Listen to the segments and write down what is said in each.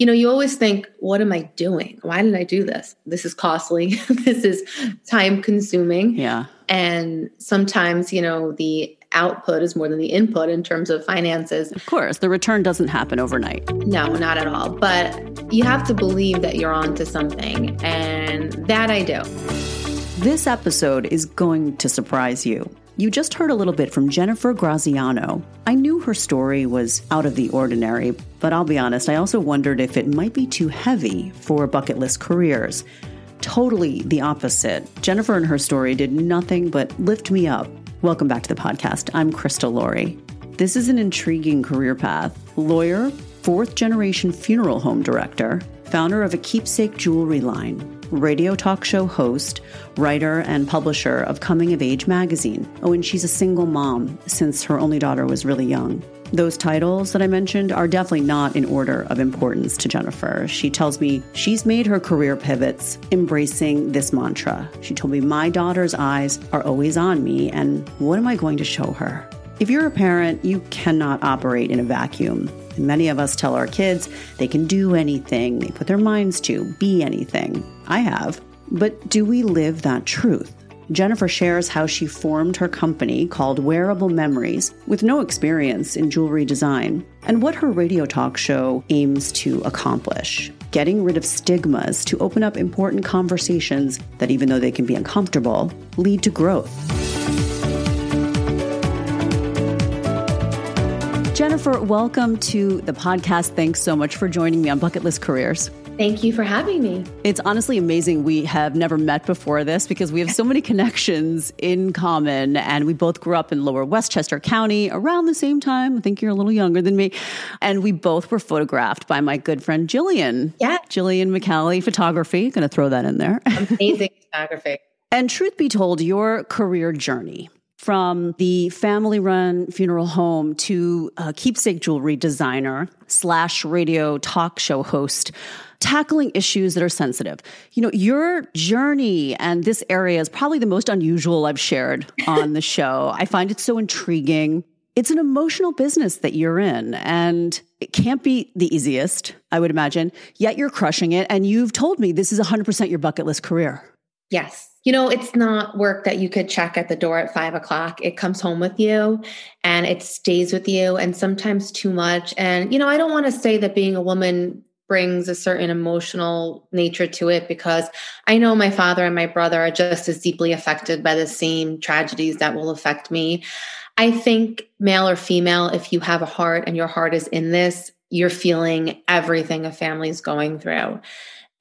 you know, you always think, what am I doing? Why did I do this? This is costly. this is time consuming. Yeah. And sometimes, you know, the output is more than the input in terms of finances. Of course, the return doesn't happen overnight. No, not at all. But you have to believe that you're onto something. And that I do. This episode is going to surprise you. You just heard a little bit from Jennifer Graziano. I knew her story was out of the ordinary, but I'll be honest, I also wondered if it might be too heavy for bucket list careers. Totally the opposite. Jennifer and her story did nothing but lift me up. Welcome back to the podcast. I'm Crystal Laurie. This is an intriguing career path. Lawyer, fourth generation funeral home director, founder of a keepsake jewelry line, radio talk show host, writer, and publisher of Coming of Age magazine. Oh, and she's a single mom since her only daughter was really young. Those titles that I mentioned are definitely not in order of importance to Jennifer. She tells me she's made her career pivots embracing this mantra. She told me, My daughter's eyes are always on me, and what am I going to show her? If you're a parent, you cannot operate in a vacuum. Many of us tell our kids they can do anything, they put their minds to, be anything. I have. But do we live that truth? Jennifer shares how she formed her company called Wearable Memories with no experience in jewelry design and what her radio talk show aims to accomplish. Getting rid of stigmas to open up important conversations that, even though they can be uncomfortable, lead to growth. Jennifer, welcome to the podcast. Thanks so much for joining me on Bucket List Careers. Thank you for having me. It's honestly amazing. We have never met before this because we have so many connections in common. And we both grew up in lower Westchester County around the same time. I think you're a little younger than me. And we both were photographed by my good friend Jillian. Yeah. Jillian McCallie Photography. Going to throw that in there. Amazing photography. And truth be told, your career journey from the family run funeral home to a keepsake jewelry designer slash radio talk show host tackling issues that are sensitive. You know, your journey and this area is probably the most unusual I've shared on the show. I find it so intriguing. It's an emotional business that you're in, and it can't be the easiest, I would imagine. Yet you're crushing it. And you've told me this is 100% your bucket list career. Yes. You know, it's not work that you could check at the door at five o'clock. It comes home with you and it stays with you, and sometimes too much. And, you know, I don't want to say that being a woman brings a certain emotional nature to it because I know my father and my brother are just as deeply affected by the same tragedies that will affect me. I think, male or female, if you have a heart and your heart is in this, you're feeling everything a family's going through.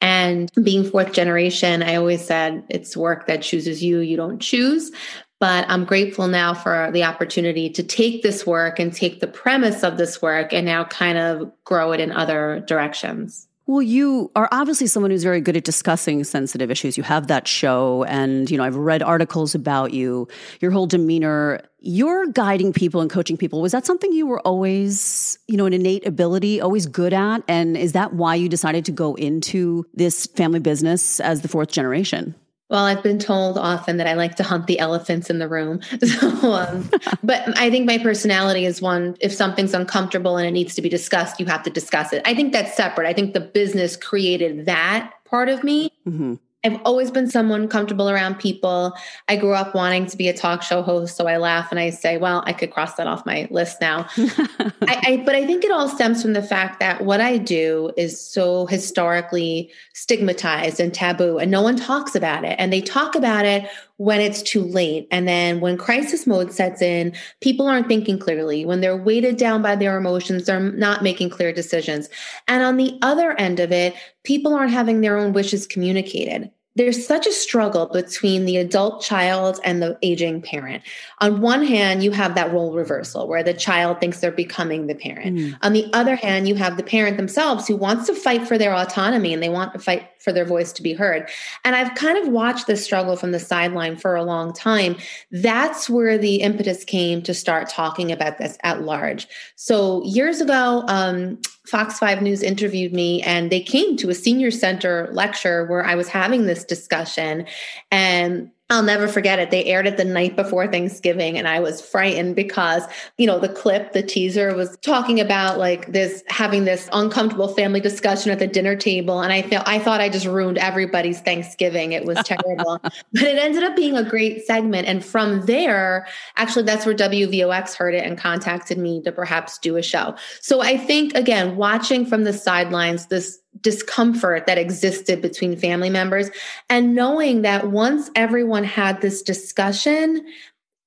And being fourth generation, I always said it's work that chooses you, you don't choose. But I'm grateful now for the opportunity to take this work and take the premise of this work and now kind of grow it in other directions. Well, you are obviously someone who's very good at discussing sensitive issues. You have that show, and you know I've read articles about you. Your whole demeanor, you're guiding people and coaching people. Was that something you were always, you know, an innate ability, always good at? And is that why you decided to go into this family business as the fourth generation? Well, I've been told often that I like to hunt the elephants in the room. So, um, but I think my personality is one if something's uncomfortable and it needs to be discussed, you have to discuss it. I think that's separate. I think the business created that part of me. Mm-hmm. I've always been someone comfortable around people. I grew up wanting to be a talk show host, so I laugh and I say, "Well, I could cross that off my list now." I, I, but I think it all stems from the fact that what I do is so historically stigmatized and taboo, and no one talks about it. And they talk about it when it's too late. And then when crisis mode sets in, people aren't thinking clearly. When they're weighted down by their emotions, they're not making clear decisions. And on the other end of it, people aren't having their own wishes communicated there's such a struggle between the adult child and the aging parent. On one hand, you have that role reversal where the child thinks they're becoming the parent. Mm. On the other hand, you have the parent themselves who wants to fight for their autonomy and they want to fight for their voice to be heard. And I've kind of watched this struggle from the sideline for a long time. That's where the impetus came to start talking about this at large. So years ago, um, Fox 5 News interviewed me and they came to a senior center lecture where I was having this discussion. And I'll never forget it. They aired it the night before Thanksgiving, and I was frightened because, you know, the clip, the teaser was talking about like this having this uncomfortable family discussion at the dinner table. And I felt I thought I just ruined everybody's Thanksgiving. It was terrible. but it ended up being a great segment. And from there, actually, that's where WVOX heard it and contacted me to perhaps do a show. So I think, again, watching from the sidelines, this discomfort that existed between family members and knowing that once everyone had this discussion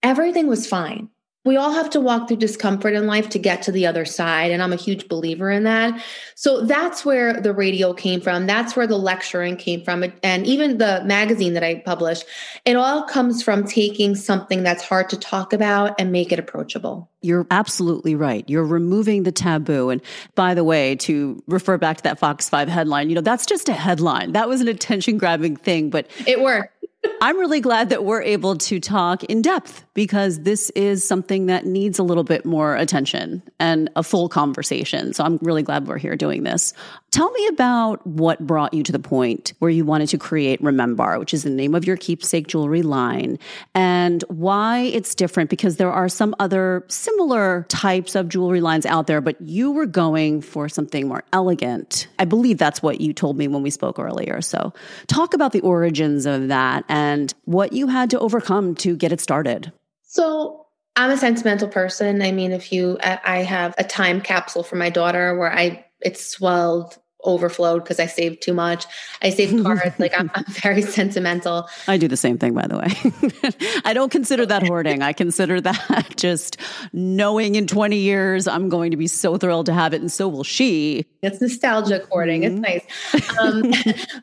everything was fine we all have to walk through discomfort in life to get to the other side. And I'm a huge believer in that. So that's where the radio came from. That's where the lecturing came from. And even the magazine that I published, it all comes from taking something that's hard to talk about and make it approachable. You're absolutely right. You're removing the taboo. And by the way, to refer back to that Fox 5 headline, you know, that's just a headline. That was an attention grabbing thing, but it worked. I'm really glad that we're able to talk in depth because this is something that needs a little bit more attention and a full conversation. So I'm really glad we're here doing this. Tell me about what brought you to the point where you wanted to create Remembar, which is the name of your keepsake jewelry line, and why it's different because there are some other similar types of jewelry lines out there, but you were going for something more elegant. I believe that's what you told me when we spoke earlier. So talk about the origins of that and what you had to overcome to get it started. So I'm a sentimental person. I mean, if you, I have a time capsule for my daughter where I, it swelled overflowed because I saved too much. I saved cards. like I'm, I'm, very sentimental. I do the same thing, by the way. I don't consider that hoarding. I consider that just knowing in 20 years I'm going to be so thrilled to have it, and so will she. It's nostalgic hoarding. Mm-hmm. It's nice. Um,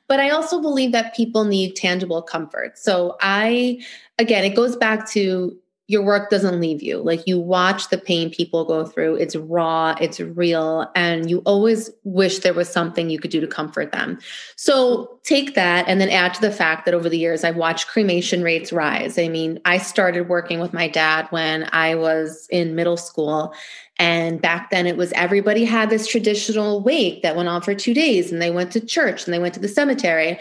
but I also believe that people need tangible comfort. So I, again, it goes back to your work doesn't leave you. Like you watch the pain people go through. It's raw, it's real, and you always wish there was something you could do to comfort them. So take that and then add to the fact that over the years I've watched cremation rates rise. I mean, I started working with my dad when I was in middle school. And back then it was everybody had this traditional wake that went on for two days and they went to church and they went to the cemetery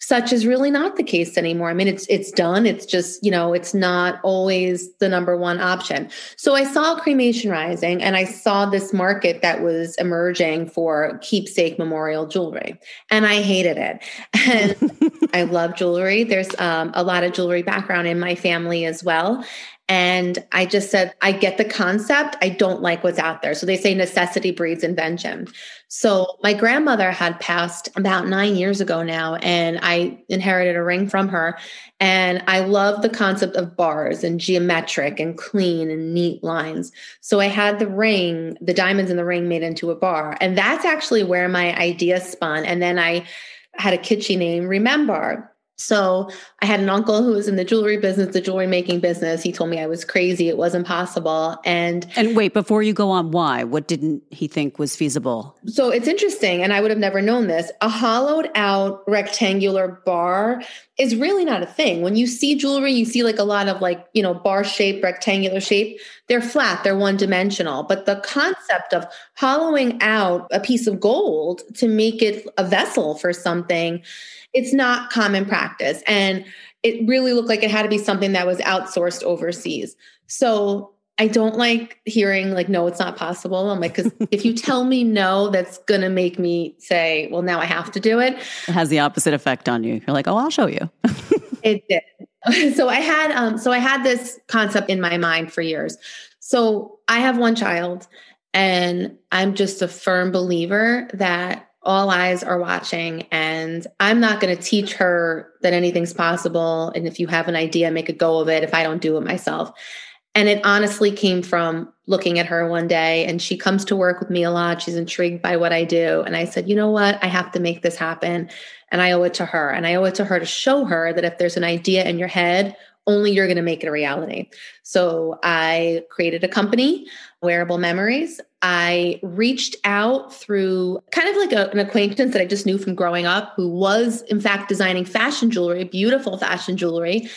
such is really not the case anymore. I mean, it's it's done. It's just you know, it's not always the number one option. So I saw cremation rising, and I saw this market that was emerging for keepsake memorial jewelry, and I hated it. And I love jewelry. There's um, a lot of jewelry background in my family as well, and I just said, I get the concept. I don't like what's out there. So they say necessity breeds invention. So my grandmother had passed about nine years ago now, and I inherited a ring from her. And I love the concept of bars and geometric and clean and neat lines. So I had the ring, the diamonds in the ring made into a bar. And that's actually where my idea spun. And then I had a kitschy name, Remembar. So I had an uncle who was in the jewelry business, the jewelry making business. He told me I was crazy. It wasn't possible. And And wait, before you go on, why? What didn't he think was feasible? So it's interesting, and I would have never known this. A hollowed out rectangular bar is really not a thing. When you see jewelry, you see like a lot of like, you know, bar shape, rectangular shape. They're flat, they're one dimensional. But the concept of hollowing out a piece of gold to make it a vessel for something it's not common practice. And it really looked like it had to be something that was outsourced overseas. So I don't like hearing like, no, it's not possible. I'm like, because if you tell me no, that's going to make me say, well, now I have to do it. It has the opposite effect on you. You're like, oh, I'll show you. it did. So I had, um, so I had this concept in my mind for years. So I have one child and I'm just a firm believer that all eyes are watching and i'm not going to teach her that anything's possible and if you have an idea make a go of it if i don't do it myself. And it honestly came from looking at her one day and she comes to work with me a lot. She's intrigued by what i do and i said you know what? I have to make this happen. And i owe it to her and i owe it to her to show her that if there's an idea in your head only you're going to make it a reality. So I created a company, Wearable Memories. I reached out through kind of like a, an acquaintance that I just knew from growing up who was, in fact, designing fashion jewelry, beautiful fashion jewelry.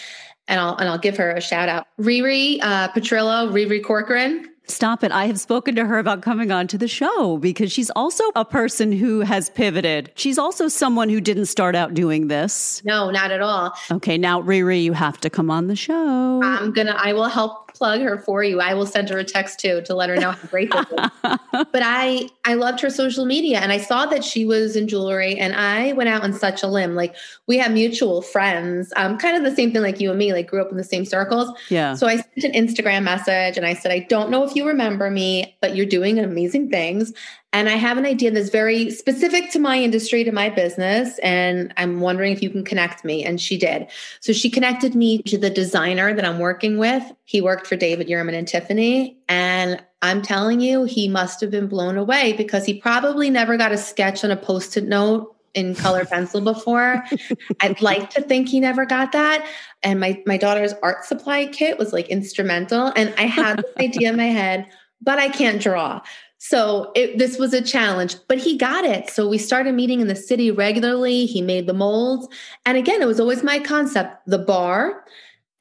And I'll, and I'll give her a shout out. Riri uh, Petrillo, Riri Corcoran. Stop it. I have spoken to her about coming on to the show because she's also a person who has pivoted. She's also someone who didn't start out doing this. No, not at all. Okay, now Riri, you have to come on the show. I'm gonna I will help plug her for you. I will send her a text too to let her know how great this is. but I I loved her social media and I saw that she was in jewelry and I went out on such a limb. Like we have mutual friends, um, kind of the same thing like you and me, like grew up in the same circles. Yeah. So I sent an Instagram message and I said, I don't know if you remember me, but you're doing amazing things. And I have an idea that's very specific to my industry, to my business. And I'm wondering if you can connect me. And she did. So she connected me to the designer that I'm working with. He worked for David Yurman and Tiffany. And I'm telling you, he must have been blown away because he probably never got a sketch on a post it note in color pencil before. I'd like to think he never got that. And my, my daughter's art supply kit was like instrumental. And I had this idea in my head, but I can't draw. So it, this was a challenge, but he got it. So we started meeting in the city regularly. He made the molds. And again, it was always my concept the bar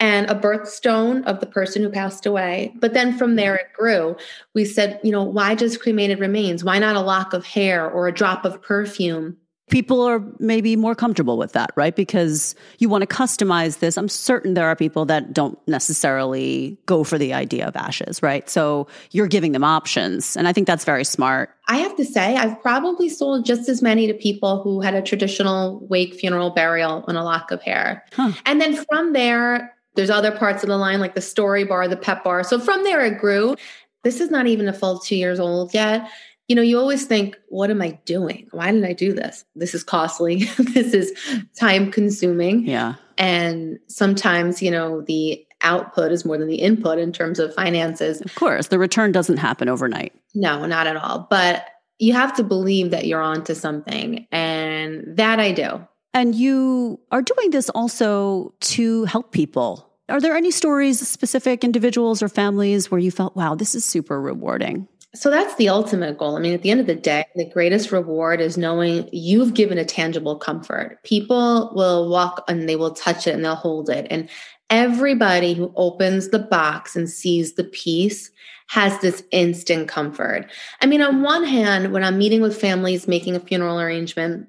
and a birthstone of the person who passed away. But then from mm-hmm. there it grew. We said, you know, why just cremated remains? Why not a lock of hair or a drop of perfume? People are maybe more comfortable with that, right? Because you want to customize this. I'm certain there are people that don't necessarily go for the idea of ashes, right? So you're giving them options. And I think that's very smart. I have to say, I've probably sold just as many to people who had a traditional wake, funeral, burial, and a lock of hair. Huh. And then from there, there's other parts of the line like the story bar, the pep bar. So from there, it grew. This is not even a full two years old yet you know, you always think, what am I doing? Why did I do this? This is costly. this is time consuming. Yeah. And sometimes, you know, the output is more than the input in terms of finances. Of course, the return doesn't happen overnight. No, not at all. But you have to believe that you're onto something. And that I do. And you are doing this also to help people. Are there any stories, specific individuals or families where you felt, wow, this is super rewarding? So that's the ultimate goal. I mean, at the end of the day, the greatest reward is knowing you've given a tangible comfort. People will walk and they will touch it and they'll hold it. And everybody who opens the box and sees the piece has this instant comfort. I mean, on one hand, when I'm meeting with families making a funeral arrangement,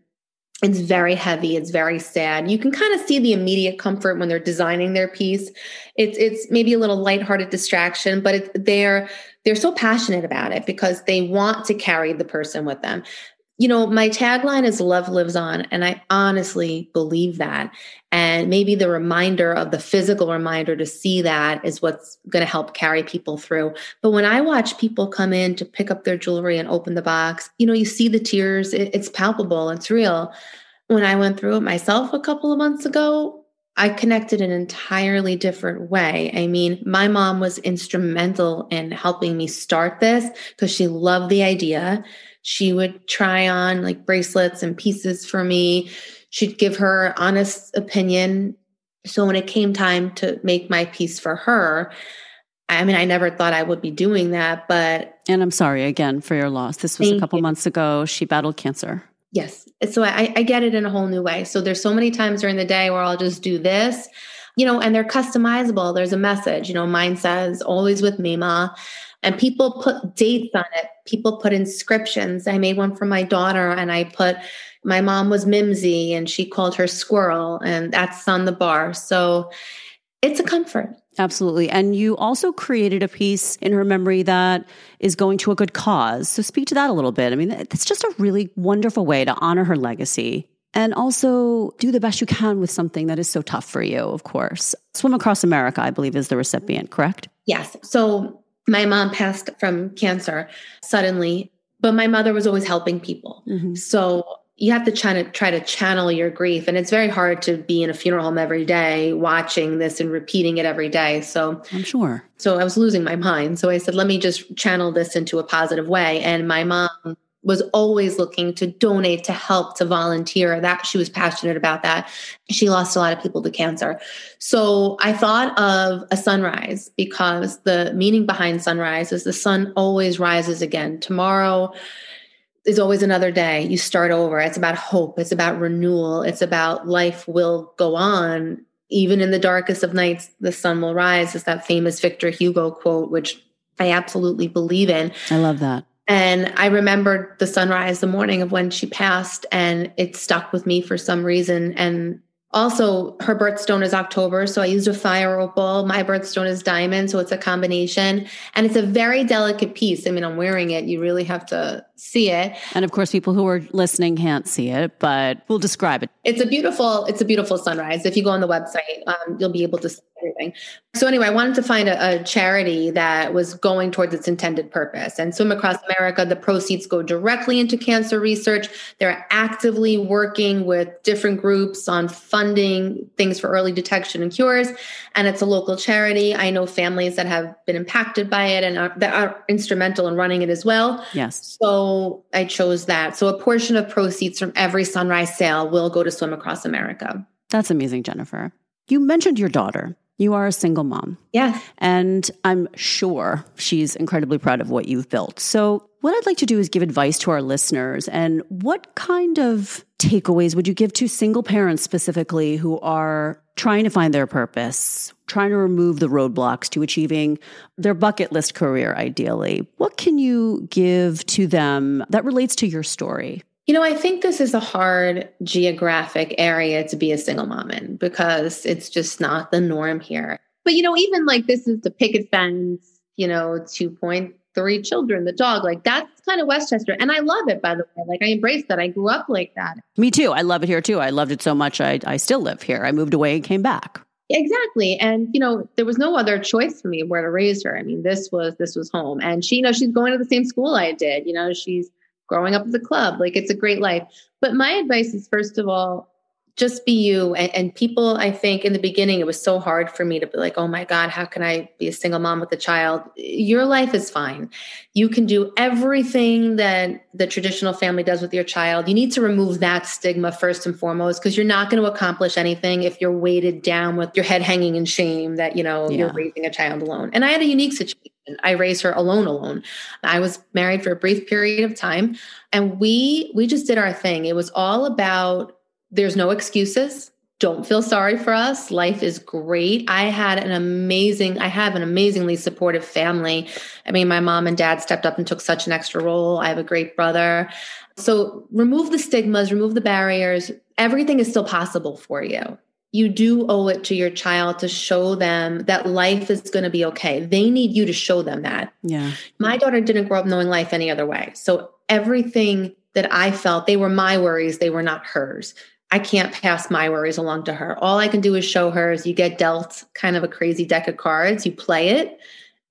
it's very heavy it's very sad you can kind of see the immediate comfort when they're designing their piece it's it's maybe a little lighthearted distraction but it's they're they're so passionate about it because they want to carry the person with them. You know, my tagline is love lives on. And I honestly believe that. And maybe the reminder of the physical reminder to see that is what's going to help carry people through. But when I watch people come in to pick up their jewelry and open the box, you know, you see the tears, it, it's palpable, it's real. When I went through it myself a couple of months ago, I connected an entirely different way. I mean, my mom was instrumental in helping me start this because she loved the idea. She would try on like bracelets and pieces for me. She'd give her honest opinion. So when it came time to make my piece for her, I mean, I never thought I would be doing that, but. And I'm sorry again for your loss. This was a couple you. months ago. She battled cancer. Yes. So I, I get it in a whole new way. So there's so many times during the day where I'll just do this, you know, and they're customizable. There's a message, you know, mine says always with Mima. And people put dates on it. People put inscriptions. I made one for my daughter and I put my mom was Mimsy and she called her squirrel, and that's on the bar. So it's a comfort. Absolutely. And you also created a piece in her memory that is going to a good cause. So speak to that a little bit. I mean, it's just a really wonderful way to honor her legacy and also do the best you can with something that is so tough for you, of course. Swim Across America, I believe, is the recipient, correct? Yes. So my mom passed from cancer suddenly, but my mother was always helping people. Mm-hmm. So you have to try to try to channel your grief. And it's very hard to be in a funeral home every day watching this and repeating it every day. So i'm sure. so i was losing my mind. So i said let me just channel this into a positive way. And my mom was always looking to donate to help to volunteer. That she was passionate about that. She lost a lot of people to cancer. So i thought of a sunrise because the meaning behind sunrise is the sun always rises again. Tomorrow is always another day. You start over. It's about hope. It's about renewal. It's about life will go on. Even in the darkest of nights, the sun will rise, is that famous Victor Hugo quote, which I absolutely believe in. I love that. And I remembered the sunrise, the morning of when she passed, and it stuck with me for some reason. And also, her birthstone is October, so I used a fire opal. My birthstone is diamond, so it's a combination. And it's a very delicate piece. I mean, I'm wearing it. You really have to see it. And of course, people who are listening can't see it, but we'll describe it. It's a beautiful, it's a beautiful sunrise. If you go on the website, um, you'll be able to see everything. So anyway, I wanted to find a, a, charity that was going towards its intended purpose. And Swim Across America, the proceeds go directly into cancer research. They're actively working with different groups on funding things for early detection and cures. And it's a local charity. I know families that have been impacted by it and are, that are instrumental in running it as well. Yes. So I chose that. So a portion of proceeds from every sunrise sale will go to Swim Across America. That's amazing, Jennifer. You mentioned your daughter. You are a single mom. Yeah. And I'm sure she's incredibly proud of what you've built. So, what I'd like to do is give advice to our listeners. And what kind of takeaways would you give to single parents specifically who are trying to find their purpose, trying to remove the roadblocks to achieving their bucket list career, ideally? What can you give to them that relates to your story? You know, I think this is a hard geographic area to be a single mom in because it's just not the norm here. But, you know, even like this is the picket fence, you know, 2.3 children, the dog, like that's kind of Westchester. And I love it, by the way. Like I embrace that. I grew up like that. Me too. I love it here too. I loved it so much. I, I still live here. I moved away and came back. Exactly. And you know, there was no other choice for me where to raise her. I mean, this was this was home. And she, you know, she's going to the same school I did. You know, she's growing up at the club. Like it's a great life. But my advice is first of all, just be you. And, and, people, I think in the beginning, it was so hard for me to be like, oh my God, how can I be a single mom with a child? Your life is fine. You can do everything that the traditional family does with your child. You need to remove that stigma first and foremost, because you're not going to accomplish anything if you're weighted down with your head hanging in shame that, you know, yeah. you're raising a child alone. And I had a unique situation. I raised her alone alone. I was married for a brief period of time and we we just did our thing. It was all about there's no excuses. Don't feel sorry for us. Life is great. I had an amazing, I have an amazingly supportive family. I mean, my mom and dad stepped up and took such an extra role. I have a great brother. So remove the stigmas, remove the barriers. Everything is still possible for you. You do owe it to your child to show them that life is going to be okay. They need you to show them that. Yeah. My daughter didn't grow up knowing life any other way. So everything that I felt, they were my worries, they were not hers. I can't pass my worries along to her. All I can do is show her is you get dealt kind of a crazy deck of cards, you play it,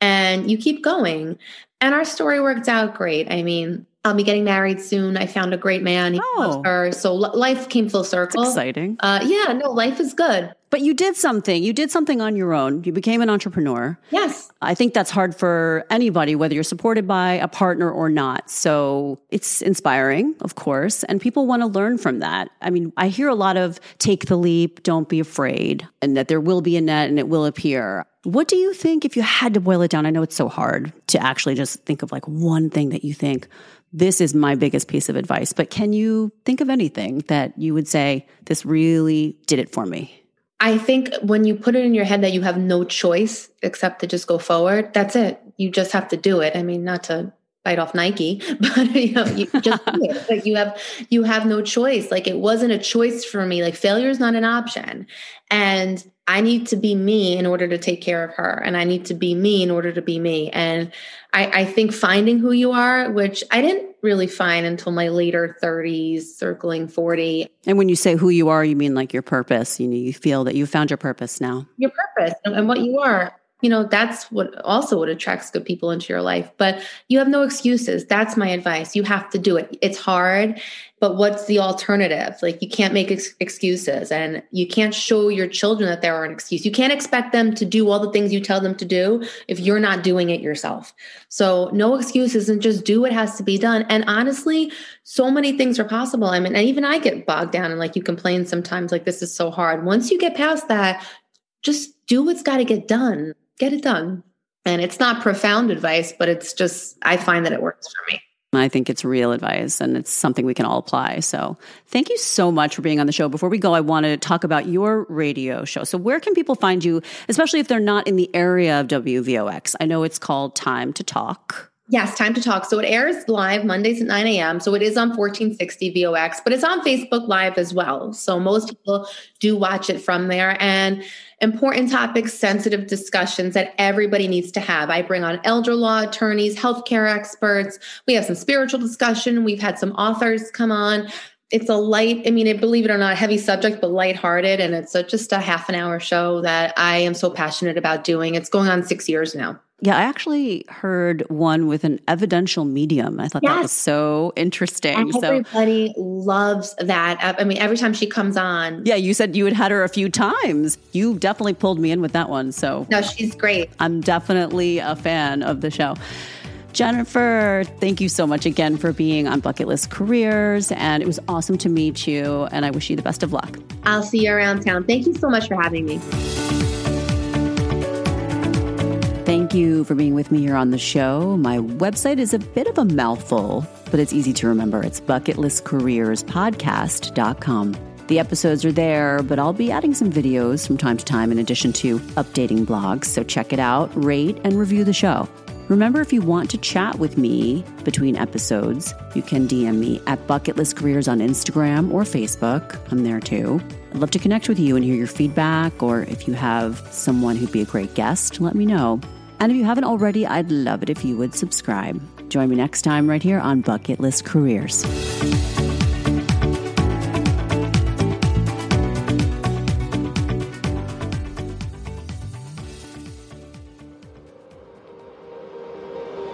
and you keep going. And our story worked out great. I mean, I'll be getting married soon. I found a great man. He oh. her. So life came full circle. That's exciting. Uh, yeah, no, life is good. But you did something. You did something on your own. You became an entrepreneur. Yes. I think that's hard for anybody, whether you're supported by a partner or not. So it's inspiring, of course, and people want to learn from that. I mean, I hear a lot of take the leap, don't be afraid, and that there will be a net and it will appear. What do you think if you had to boil it down? I know it's so hard to actually just think of like one thing that you think this is my biggest piece of advice, but can you think of anything that you would say this really did it for me? I think when you put it in your head that you have no choice except to just go forward, that's it. You just have to do it. I mean, not to bite off Nike, but you know, you just do it. Like you have you have no choice. Like it wasn't a choice for me. Like failure is not an option. And I need to be me in order to take care of her. And I need to be me in order to be me. And I, I think finding who you are, which I didn't really find until my later 30s, circling 40. And when you say who you are, you mean like your purpose. You know, you feel that you found your purpose now. Your purpose and what you are you know that's what also what attracts good people into your life but you have no excuses. That's my advice. You have to do it. It's hard but what's the alternative? Like you can't make ex- excuses and you can't show your children that there are an excuse. You can't expect them to do all the things you tell them to do if you're not doing it yourself. So no excuses and just do what has to be done. And honestly so many things are possible. I mean even i get bogged down and like you complain sometimes like this is so hard. Once you get past that just do what's got to get done get it done. And it's not profound advice, but it's just, I find that it works for me. I think it's real advice and it's something we can all apply. So, thank you so much for being on the show. Before we go, I want to talk about your radio show. So, where can people find you, especially if they're not in the area of WVOX? I know it's called Time to Talk. Yes, time to talk. So it airs live Mondays at 9 a.m. So it is on 1460 VOX, but it's on Facebook Live as well. So most people do watch it from there. And important topics, sensitive discussions that everybody needs to have. I bring on elder law attorneys, healthcare experts. We have some spiritual discussion. We've had some authors come on. It's a light, I mean, believe it or not, heavy subject, but lighthearted. And it's a, just a half an hour show that I am so passionate about doing. It's going on six years now. Yeah, I actually heard one with an evidential medium. I thought yes. that was so interesting. Everybody so, everybody loves that. I mean, every time she comes on. Yeah, you said you had had her a few times. You definitely pulled me in with that one. So No, she's great. I'm definitely a fan of the show. Jennifer, thank you so much again for being on Bucket List Careers. And it was awesome to meet you. And I wish you the best of luck. I'll see you around town. Thank you so much for having me. Thank you for being with me here on the show. My website is a bit of a mouthful, but it's easy to remember. It's bucketlistcareerspodcast.com. The episodes are there, but I'll be adding some videos from time to time in addition to updating blogs. So check it out, rate, and review the show. Remember, if you want to chat with me between episodes, you can DM me at Bucket List Careers on Instagram or Facebook. I'm there too. I'd love to connect with you and hear your feedback, or if you have someone who'd be a great guest, let me know. And if you haven't already, I'd love it if you would subscribe. Join me next time right here on Bucket List Careers.